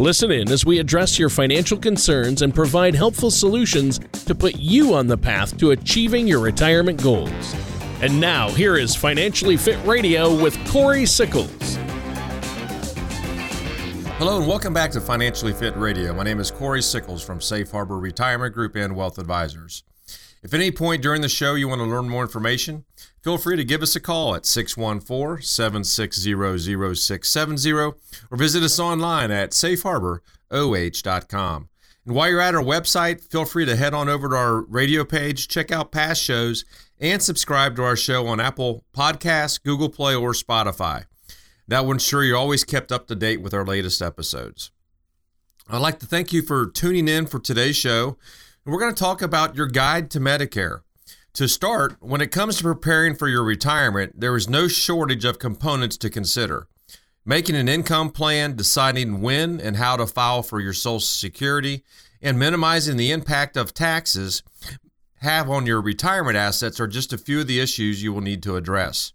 Listen in as we address your financial concerns and provide helpful solutions to put you on the path to achieving your retirement goals. And now, here is Financially Fit Radio with Corey Sickles. Hello and welcome back to Financially Fit Radio. My name is Corey Sickles from Safe Harbor Retirement Group and Wealth Advisors. If at any point during the show you want to learn more information, feel free to give us a call at 614 760 0670 or visit us online at safeharboroh.com. And while you're at our website, feel free to head on over to our radio page, check out past shows, and subscribe to our show on Apple Podcasts, Google Play, or Spotify. That will ensure you're always kept up to date with our latest episodes. I'd like to thank you for tuning in for today's show. We're going to talk about your guide to Medicare. To start, when it comes to preparing for your retirement, there is no shortage of components to consider. Making an income plan, deciding when and how to file for your Social Security, and minimizing the impact of taxes have on your retirement assets are just a few of the issues you will need to address.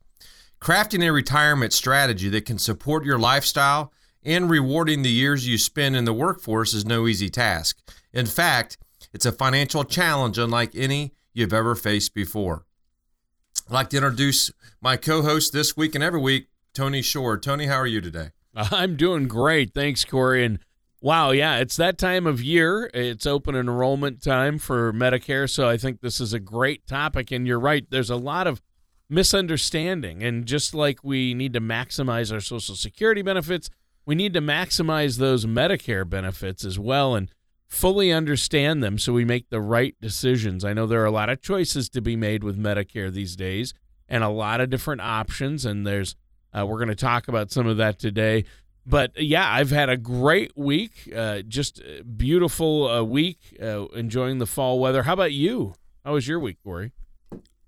Crafting a retirement strategy that can support your lifestyle and rewarding the years you spend in the workforce is no easy task. In fact, it's a financial challenge unlike any you've ever faced before. I'd like to introduce my co host this week and every week, Tony Shore. Tony, how are you today? I'm doing great. Thanks, Corey. And wow, yeah, it's that time of year. It's open enrollment time for Medicare. So I think this is a great topic. And you're right, there's a lot of misunderstanding. And just like we need to maximize our Social Security benefits, we need to maximize those Medicare benefits as well. And fully understand them so we make the right decisions. I know there are a lot of choices to be made with Medicare these days and a lot of different options and there's uh, we're going to talk about some of that today. But yeah, I've had a great week, uh, just beautiful uh, week, uh, enjoying the fall weather. How about you? How was your week, Corey?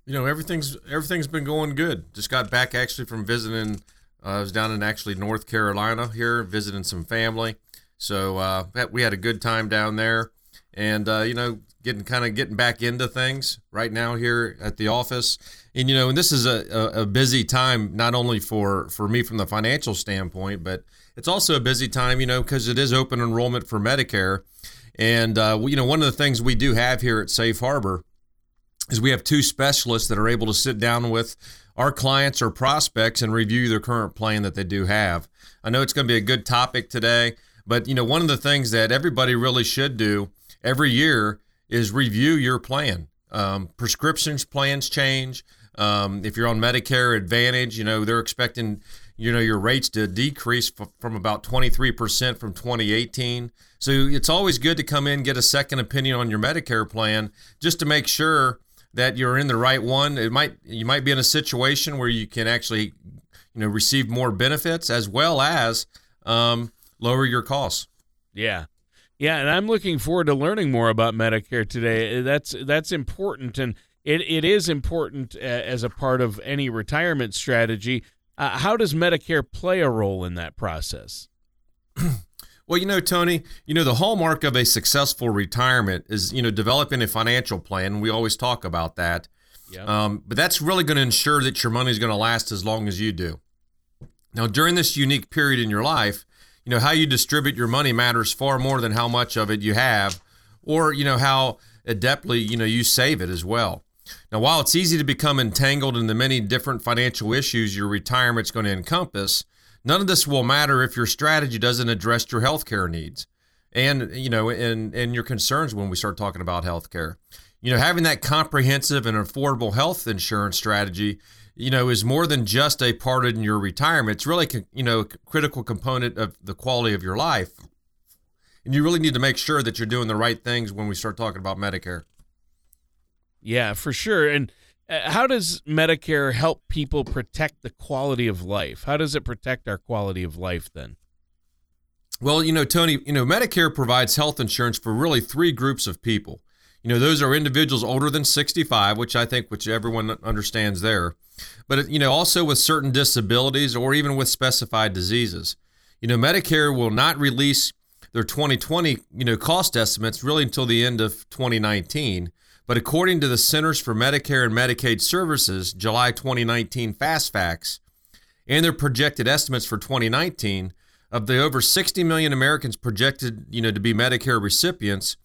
You know, everything's everything's been going good. Just got back actually from visiting. Uh, I was down in actually North Carolina here, visiting some family. So uh, we had a good time down there, and uh, you know, getting kind of getting back into things right now here at the office. And you know, and this is a, a, busy time not only for for me from the financial standpoint, but it's also a busy time, you know, because it is open enrollment for Medicare. And uh, you know, one of the things we do have here at Safe Harbor is we have two specialists that are able to sit down with our clients or prospects and review their current plan that they do have. I know it's going to be a good topic today. But you know, one of the things that everybody really should do every year is review your plan. Um, prescriptions plans change. Um, if you're on Medicare Advantage, you know they're expecting you know your rates to decrease f- from about 23% from 2018. So it's always good to come in get a second opinion on your Medicare plan just to make sure that you're in the right one. It might you might be in a situation where you can actually you know receive more benefits as well as um, lower your costs. Yeah. Yeah, and I'm looking forward to learning more about Medicare today. That's that's important, and it, it is important uh, as a part of any retirement strategy. Uh, how does Medicare play a role in that process? well, you know, Tony, you know the hallmark of a successful retirement is you know developing a financial plan. We always talk about that, yep. um, but that's really going to ensure that your money is going to last as long as you do. Now, during this unique period in your life, you know how you distribute your money matters far more than how much of it you have or you know how adeptly you know you save it as well. Now while it's easy to become entangled in the many different financial issues your retirement's going to encompass none of this will matter if your strategy doesn't address your health care needs and you know and and your concerns when we start talking about health care you know having that comprehensive and affordable health insurance strategy you know, is more than just a part in your retirement. It's really, you know, a critical component of the quality of your life. And you really need to make sure that you're doing the right things when we start talking about Medicare. Yeah, for sure. And uh, how does Medicare help people protect the quality of life? How does it protect our quality of life then? Well, you know, Tony, you know, Medicare provides health insurance for really three groups of people. You know, those are individuals older than 65, which I think which everyone understands there. But you know, also with certain disabilities or even with specified diseases. You know, Medicare will not release their 2020, you know, cost estimates really until the end of 2019. But according to the Centers for Medicare and Medicaid Services July 2019 Fast Facts and their projected estimates for 2019, of the over 60 million Americans projected, you know, to be Medicare recipients,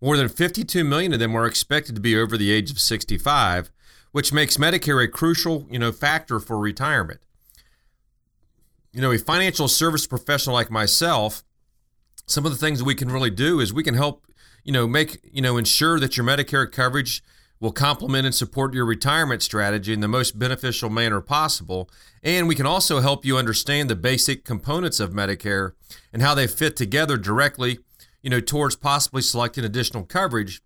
more than 52 million of them are expected to be over the age of 65, which makes Medicare a crucial, you know, factor for retirement. You know, a financial service professional like myself, some of the things we can really do is we can help, you know, make, you know, ensure that your Medicare coverage will complement and support your retirement strategy in the most beneficial manner possible. And we can also help you understand the basic components of Medicare and how they fit together directly, you know, towards possibly selecting additional coverage,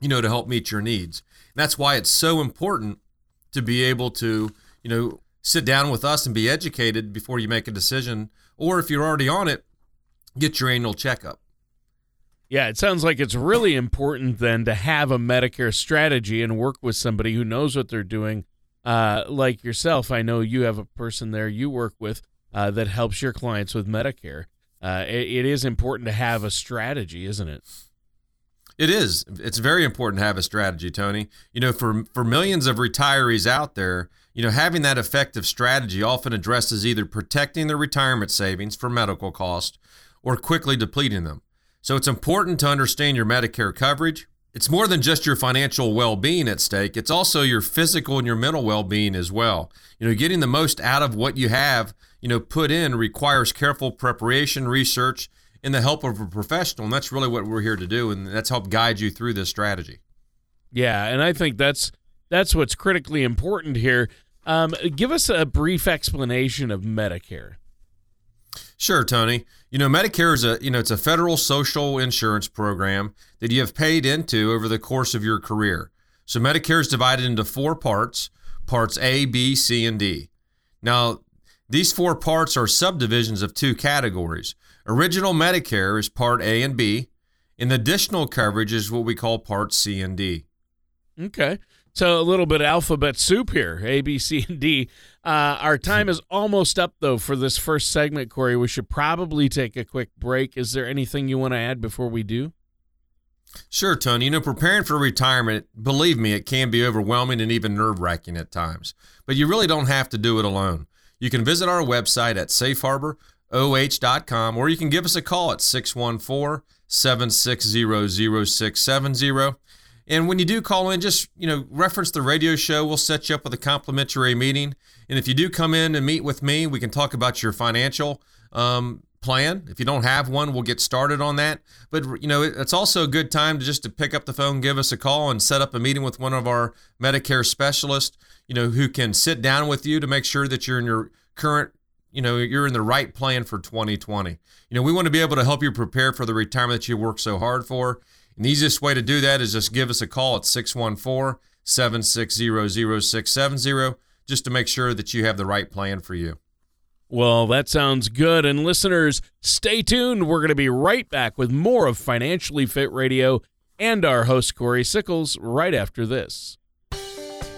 you know, to help meet your needs. That's why it's so important to be able to, you know, sit down with us and be educated before you make a decision. Or if you're already on it, get your annual checkup. Yeah, it sounds like it's really important then to have a Medicare strategy and work with somebody who knows what they're doing. Uh, like yourself, I know you have a person there you work with uh, that helps your clients with Medicare. Uh, it, it is important to have a strategy, isn't it? It is. It's very important to have a strategy, Tony. You know, for for millions of retirees out there, you know, having that effective strategy often addresses either protecting their retirement savings for medical cost or quickly depleting them. So it's important to understand your Medicare coverage. It's more than just your financial well being at stake, it's also your physical and your mental well being as well. You know, getting the most out of what you have, you know, put in requires careful preparation, research, and the help of a professional. And that's really what we're here to do. And that's help guide you through this strategy. Yeah. And I think that's that's what's critically important here. Um, give us a brief explanation of Medicare. Sure, Tony. You know, Medicare is a you know it's a federal social insurance program that you have paid into over the course of your career. So Medicare is divided into four parts: parts A, B, C, and D. Now, these four parts are subdivisions of two categories. Original Medicare is part A and B, and additional coverage is what we call part C and D. Okay. So a little bit of alphabet soup here, A, B, C, and D. Uh, our time is almost up, though, for this first segment, Corey. We should probably take a quick break. Is there anything you want to add before we do? Sure, Tony. You know, preparing for retirement, believe me, it can be overwhelming and even nerve wracking at times. But you really don't have to do it alone. You can visit our website at safeharboroh.com or you can give us a call at 614 760 0670. And when you do call in, just you know reference the radio show. We'll set you up with a complimentary meeting. And if you do come in and meet with me, we can talk about your financial um, plan. If you don't have one, we'll get started on that. But you know, it's also a good time to just to pick up the phone, give us a call, and set up a meeting with one of our Medicare specialists. You know, who can sit down with you to make sure that you're in your current you know you're in the right plan for 2020 you know we want to be able to help you prepare for the retirement that you work so hard for and the easiest way to do that is just give us a call at 614 760 0670 just to make sure that you have the right plan for you. Well, that sounds good. And listeners, stay tuned. We're going to be right back with more of Financially Fit Radio and our host, Corey Sickles, right after this.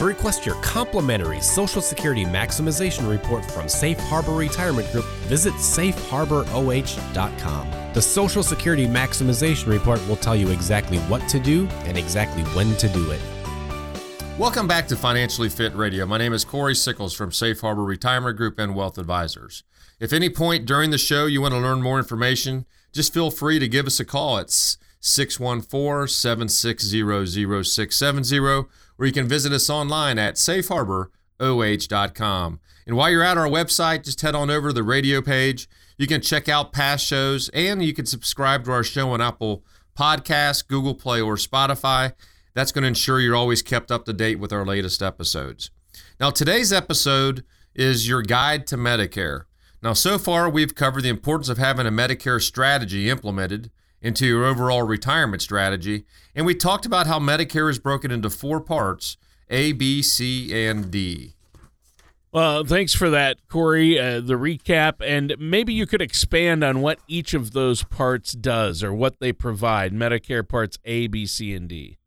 To request your complimentary Social Security Maximization Report from Safe Harbor Retirement Group, visit safeharboroh.com. The Social Security Maximization Report will tell you exactly what to do and exactly when to do it. Welcome back to Financially Fit Radio. My name is Corey Sickles from Safe Harbor Retirement Group and Wealth Advisors. If any point during the show you want to learn more information, just feel free to give us a call. It's 614 760 0670 or you can visit us online at safeharboroh.com. And while you're at our website, just head on over to the radio page. You can check out past shows and you can subscribe to our show on Apple Podcasts, Google Play, or Spotify. That's going to ensure you're always kept up to date with our latest episodes. Now, today's episode is your guide to Medicare. Now, so far, we've covered the importance of having a Medicare strategy implemented into your overall retirement strategy, and we talked about how Medicare is broken into four parts A, B, C, and D. Well, thanks for that, Corey, uh, the recap. And maybe you could expand on what each of those parts does or what they provide Medicare parts A, B, C, and D.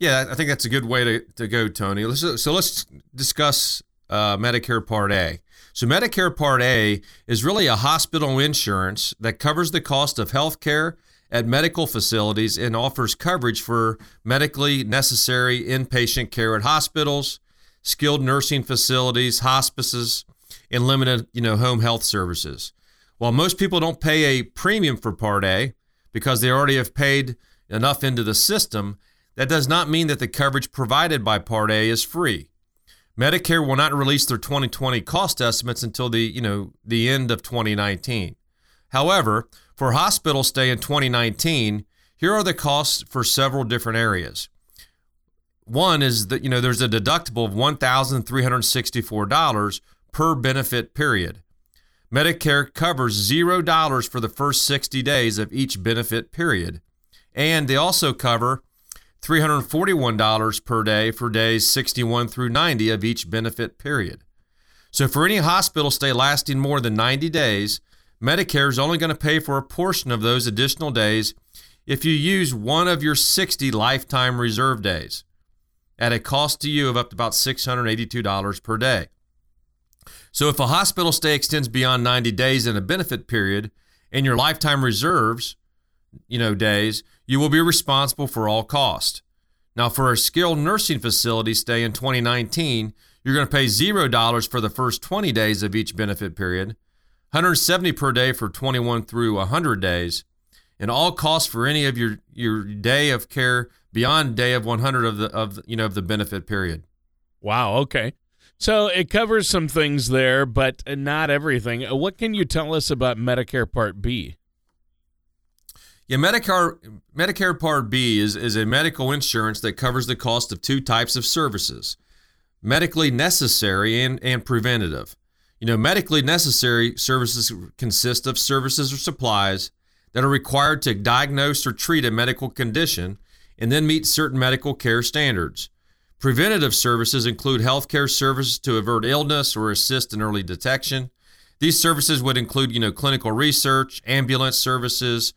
Yeah, I think that's a good way to, to go, Tony. Let's, so let's discuss uh, Medicare Part A. So, Medicare Part A is really a hospital insurance that covers the cost of health care at medical facilities and offers coverage for medically necessary inpatient care at hospitals, skilled nursing facilities, hospices, and limited, you know, home health services. While most people don't pay a premium for Part A because they already have paid enough into the system, that does not mean that the coverage provided by Part A is free. Medicare will not release their 2020 cost estimates until the, you know, the end of 2019. However, for hospital stay in 2019, here are the costs for several different areas. One is that you know there's a deductible of $1,364 per benefit period. Medicare covers $0 for the first 60 days of each benefit period. And they also cover $341 per day for days 61 through 90 of each benefit period. So for any hospital stay lasting more than 90 days, Medicare is only going to pay for a portion of those additional days if you use one of your 60 lifetime reserve days at a cost to you of up to about $682 per day. So if a hospital stay extends beyond 90 days in a benefit period and your lifetime reserves, you know, days, you will be responsible for all cost. Now for a skilled nursing facility stay in 2019, you're going to pay $0 for the first 20 days of each benefit period, 170 per day for 21 through 100 days, and all costs for any of your your day of care beyond day of 100 of the of you know of the benefit period. Wow. Okay. So it covers some things there, but not everything. Uh, what can you tell us about Medicare Part B? Yeah, Medicare Medicare Part B is, is a medical insurance that covers the cost of two types of services. Medically necessary and, and preventative. You know, medically necessary services consist of services or supplies that are required to diagnose or treat a medical condition and then meet certain medical care standards. Preventative services include healthcare services to avert illness or assist in early detection. These services would include, you know, clinical research, ambulance services,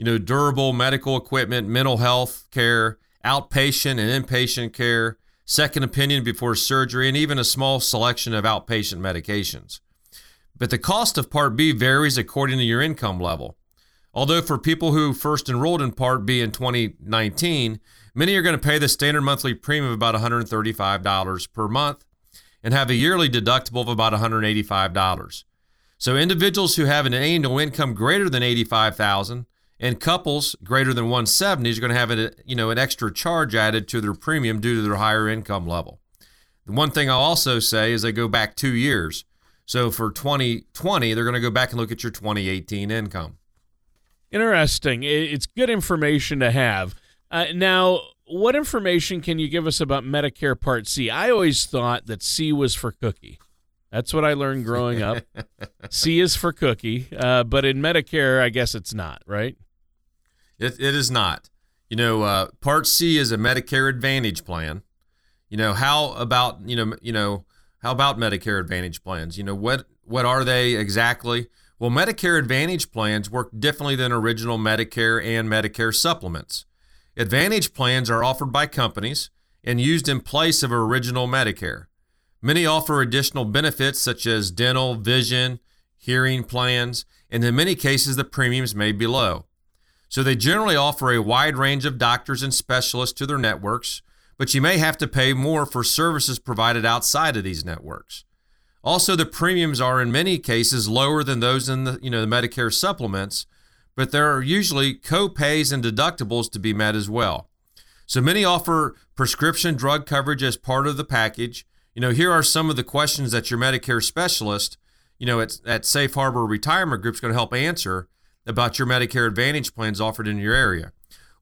you know, durable medical equipment, mental health care, outpatient and inpatient care, second opinion before surgery, and even a small selection of outpatient medications. But the cost of Part B varies according to your income level. Although for people who first enrolled in Part B in 2019, many are going to pay the standard monthly premium of about $135 per month and have a yearly deductible of about $185. So individuals who have an annual income greater than 85,000 and couples greater than 170 are going to have a, you know an extra charge added to their premium due to their higher income level. The one thing I'll also say is they go back 2 years. So for 2020, they're going to go back and look at your 2018 income. Interesting. It's good information to have. Uh, now, what information can you give us about Medicare Part C? I always thought that C was for cookie. That's what I learned growing up. C is for cookie, uh, but in Medicare, I guess it's not, right? It, it is not. You know, uh, Part C is a Medicare Advantage plan. You know, how about you know you know how about Medicare Advantage plans? You know what what are they exactly? Well, Medicare Advantage plans work differently than original Medicare and Medicare supplements. Advantage plans are offered by companies and used in place of original Medicare. Many offer additional benefits such as dental, vision, hearing plans, and in many cases, the premiums may be low. So they generally offer a wide range of doctors and specialists to their networks, but you may have to pay more for services provided outside of these networks. Also, the premiums are in many cases lower than those in the you know the Medicare supplements, but there are usually co-pays and deductibles to be met as well. So many offer prescription drug coverage as part of the package. You know, here are some of the questions that your Medicare specialist, you know, at, at Safe Harbor Retirement Group is going to help answer about your Medicare Advantage plans offered in your area.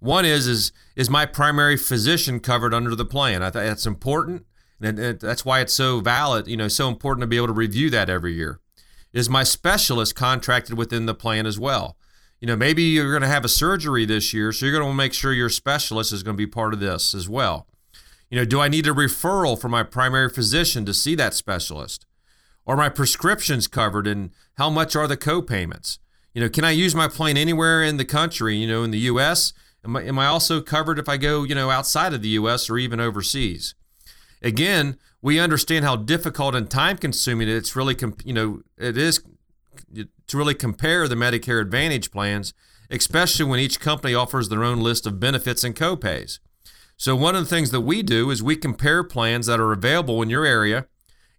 One is is is my primary physician covered under the plan? I think that's important. And that's why it's so valid, you know, so important to be able to review that every year. is my specialist contracted within the plan as well? You know, maybe you're going to have a surgery this year, so you're going to make sure your specialist is going to be part of this as well. You know, do I need a referral from my primary physician to see that specialist? Are my prescriptions covered and how much are the co-payments? You know, can I use my plane anywhere in the country, you know, in the US? Am I, am I also covered if I go, you know, outside of the US or even overseas? Again, we understand how difficult and time consuming it's really, you know, it is to really compare the Medicare Advantage plans, especially when each company offers their own list of benefits and copays. So, one of the things that we do is we compare plans that are available in your area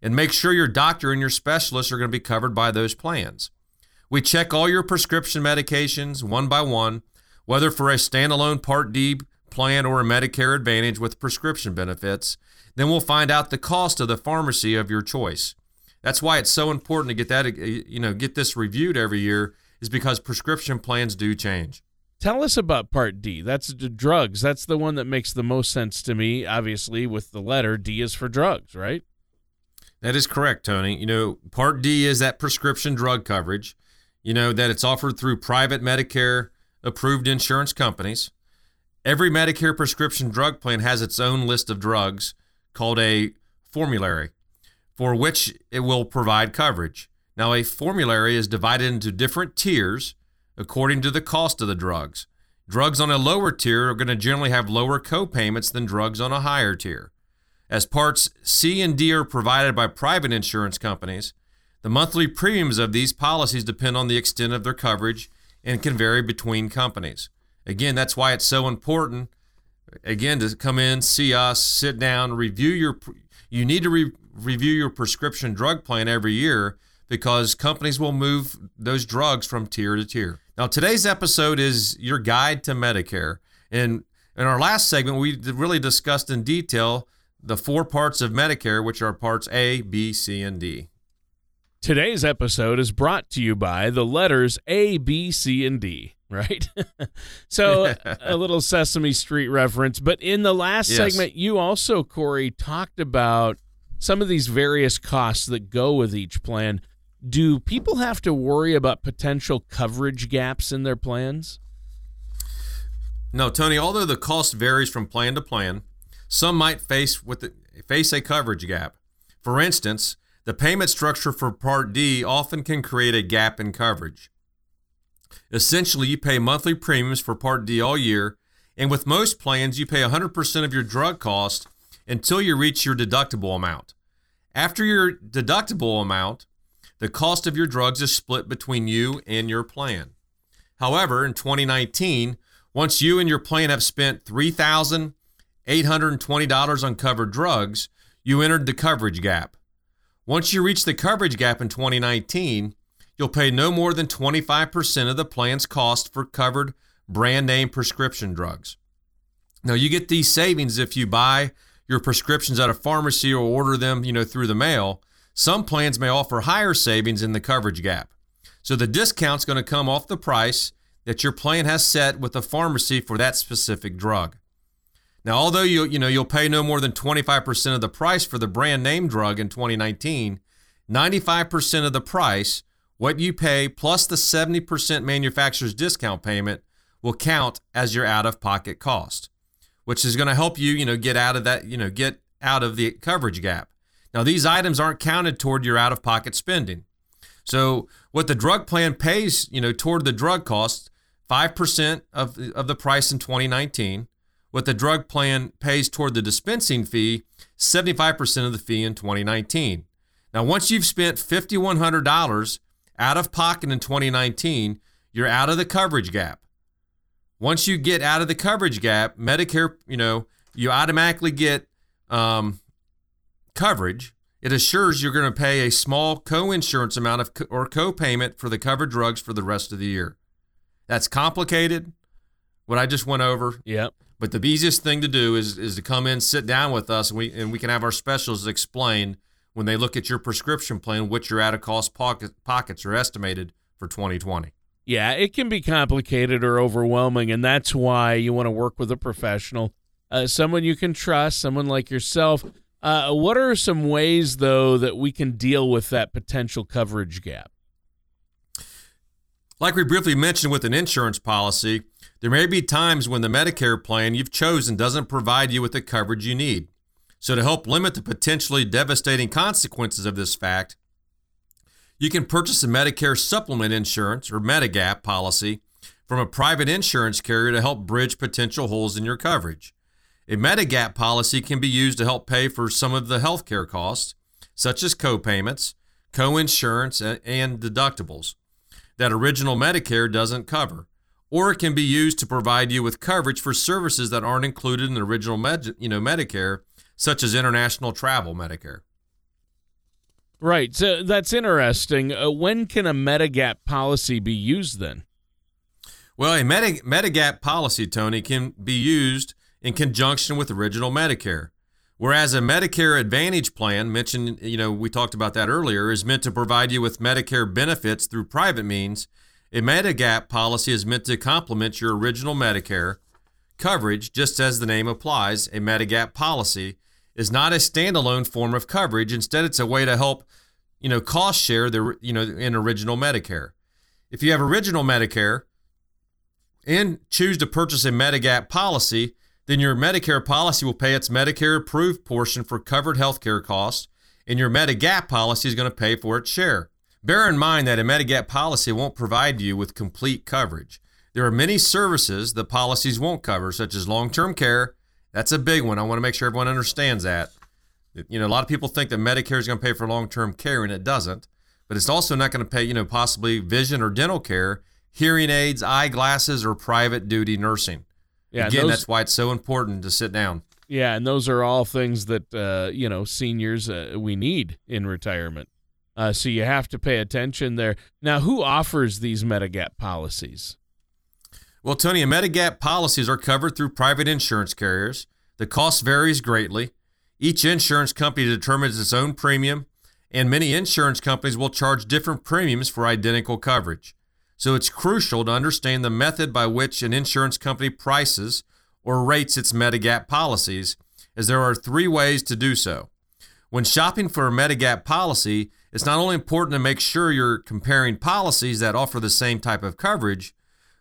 and make sure your doctor and your specialist are going to be covered by those plans. We check all your prescription medications one by one, whether for a standalone Part D plan or a Medicare Advantage with prescription benefits. Then we'll find out the cost of the pharmacy of your choice. That's why it's so important to get that uh, you know get this reviewed every year is because prescription plans do change. Tell us about Part D. That's the drugs. That's the one that makes the most sense to me. Obviously, with the letter D is for drugs, right? That is correct, Tony. You know, Part D is that prescription drug coverage, you know, that it's offered through private Medicare approved insurance companies. Every Medicare prescription drug plan has its own list of drugs called a formulary for which it will provide coverage. Now, a formulary is divided into different tiers according to the cost of the drugs. Drugs on a lower tier are going to generally have lower co-payments than drugs on a higher tier. As parts C and D are provided by private insurance companies, the monthly premiums of these policies depend on the extent of their coverage and can vary between companies. Again, that's why it's so important again to come in, see us, sit down, review your you need to re- review your prescription drug plan every year because companies will move those drugs from tier to tier. Now, today's episode is your guide to Medicare. And in our last segment, we really discussed in detail the four parts of Medicare, which are parts A, B, C, and D. Today's episode is brought to you by the letters A, B, C, and D, right? so a little Sesame Street reference. But in the last yes. segment, you also, Corey, talked about some of these various costs that go with each plan. Do people have to worry about potential coverage gaps in their plans? No, Tony, although the cost varies from plan to plan, some might face with the, face a coverage gap. For instance, the payment structure for Part D often can create a gap in coverage. Essentially, you pay monthly premiums for Part D all year, and with most plans, you pay 100% of your drug cost until you reach your deductible amount. After your deductible amount, the cost of your drugs is split between you and your plan. However, in 2019, once you and your plan have spent 3000 $820 on covered drugs, you entered the coverage gap. Once you reach the coverage gap in 2019, you'll pay no more than 25% of the plan's cost for covered brand name prescription drugs. Now, you get these savings if you buy your prescriptions at a pharmacy or order them, you know, through the mail. Some plans may offer higher savings in the coverage gap. So the discount's going to come off the price that your plan has set with the pharmacy for that specific drug. Now, although you you know you'll pay no more than 25% of the price for the brand name drug in 2019, 95% of the price, what you pay plus the 70% manufacturer's discount payment will count as your out-of-pocket cost, which is going to help you, you know, get out of that, you know, get out of the coverage gap. Now, these items aren't counted toward your out-of-pocket spending. So, what the drug plan pays, you know, toward the drug cost, 5% of, of the price in 2019, what the drug plan pays toward the dispensing fee, 75% of the fee in 2019. Now, once you've spent $5,100 out of pocket in 2019, you're out of the coverage gap. Once you get out of the coverage gap, Medicare, you know, you automatically get um, coverage. It assures you're going to pay a small co-insurance amount of co- or co-payment for the covered drugs for the rest of the year. That's complicated. What I just went over. Yep. But the easiest thing to do is is to come in, sit down with us, and we and we can have our specialists explain when they look at your prescription plan what your out of cost pocket, pockets are estimated for 2020. Yeah, it can be complicated or overwhelming, and that's why you want to work with a professional, uh, someone you can trust, someone like yourself. Uh, what are some ways, though, that we can deal with that potential coverage gap? Like we briefly mentioned with an insurance policy, there may be times when the Medicare plan you've chosen doesn't provide you with the coverage you need. So, to help limit the potentially devastating consequences of this fact, you can purchase a Medicare supplement insurance or Medigap policy from a private insurance carrier to help bridge potential holes in your coverage. A Medigap policy can be used to help pay for some of the healthcare costs, such as copayments, co-insurance, and deductibles that original Medicare doesn't cover. Or it can be used to provide you with coverage for services that aren't included in the original med, you know, Medicare, such as international travel Medicare. Right. So that's interesting. Uh, when can a Medigap policy be used then? Well, a Medi- Medigap policy, Tony, can be used in conjunction with original Medicare. Whereas a Medicare Advantage plan, mentioned, you know, we talked about that earlier, is meant to provide you with Medicare benefits through private means, a Medigap policy is meant to complement your original Medicare coverage, just as the name applies. A Medigap policy is not a standalone form of coverage. Instead, it's a way to help, you know, cost share the, you know, in original Medicare. If you have original Medicare and choose to purchase a Medigap policy, then your Medicare policy will pay its Medicare approved portion for covered healthcare costs, and your Medigap policy is going to pay for its share. Bear in mind that a Medigap policy won't provide you with complete coverage. There are many services the policies won't cover, such as long term care. That's a big one. I want to make sure everyone understands that. You know, a lot of people think that Medicare is going to pay for long term care, and it doesn't. But it's also not going to pay, you know, possibly vision or dental care, hearing aids, eyeglasses, or private duty nursing. Yeah, Again, those, that's why it's so important to sit down. Yeah, and those are all things that uh, you know seniors uh, we need in retirement. Uh, so you have to pay attention there. Now, who offers these Medigap policies? Well, Tony, Medigap policies are covered through private insurance carriers. The cost varies greatly. Each insurance company determines its own premium, and many insurance companies will charge different premiums for identical coverage. So it's crucial to understand the method by which an insurance company prices or rates its Medigap policies, as there are three ways to do so. When shopping for a Medigap policy, it's not only important to make sure you're comparing policies that offer the same type of coverage,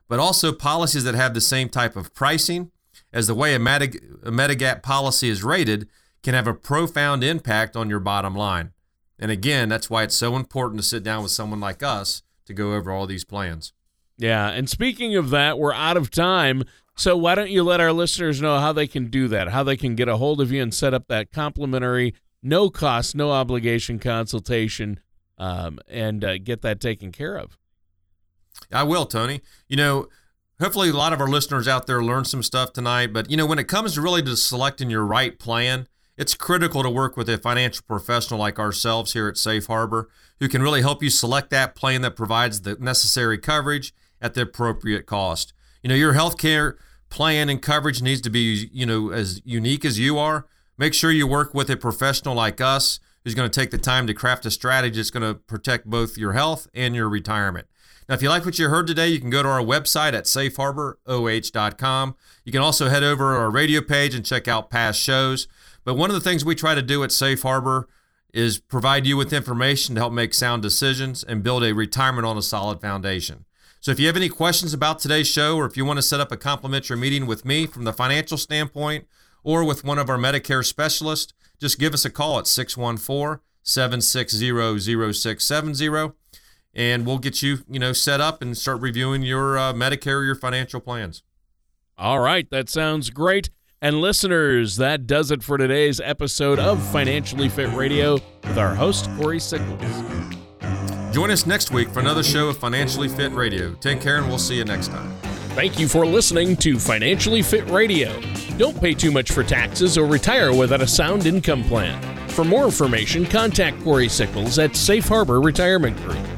but also policies that have the same type of pricing, as the way a, Medig- a Medigap policy is rated can have a profound impact on your bottom line. And again, that's why it's so important to sit down with someone like us to go over all these plans. Yeah, and speaking of that, we're out of time. So why don't you let our listeners know how they can do that, how they can get a hold of you and set up that complimentary, no cost, no obligation consultation, um, and uh, get that taken care of. I will, Tony. You know, hopefully a lot of our listeners out there learned some stuff tonight. But you know, when it comes to really to selecting your right plan, it's critical to work with a financial professional like ourselves here at Safe Harbor who can really help you select that plan that provides the necessary coverage at the appropriate cost. You know, your healthcare plan and coverage needs to be, you know, as unique as you are. Make sure you work with a professional like us who's going to take the time to craft a strategy that's going to protect both your health and your retirement. Now, if you like what you heard today, you can go to our website at safeharboroh.com. You can also head over to our radio page and check out past shows. But one of the things we try to do at Safe Harbor is provide you with information to help make sound decisions and build a retirement on a solid foundation. So if you have any questions about today's show or if you want to set up a complimentary meeting with me from the financial standpoint or with one of our Medicare specialists, just give us a call at 614 760 0670 and we'll get you, you know, set up and start reviewing your uh, Medicare or your financial plans. All right, that sounds great. And listeners, that does it for today's episode of Financially Fit Radio with our host, Corey Sickles. Join us next week for another show of Financially Fit Radio. Take care, and we'll see you next time. Thank you for listening to Financially Fit Radio. Don't pay too much for taxes or retire without a sound income plan. For more information, contact Corey Sickles at Safe Harbor Retirement Group.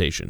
presentation.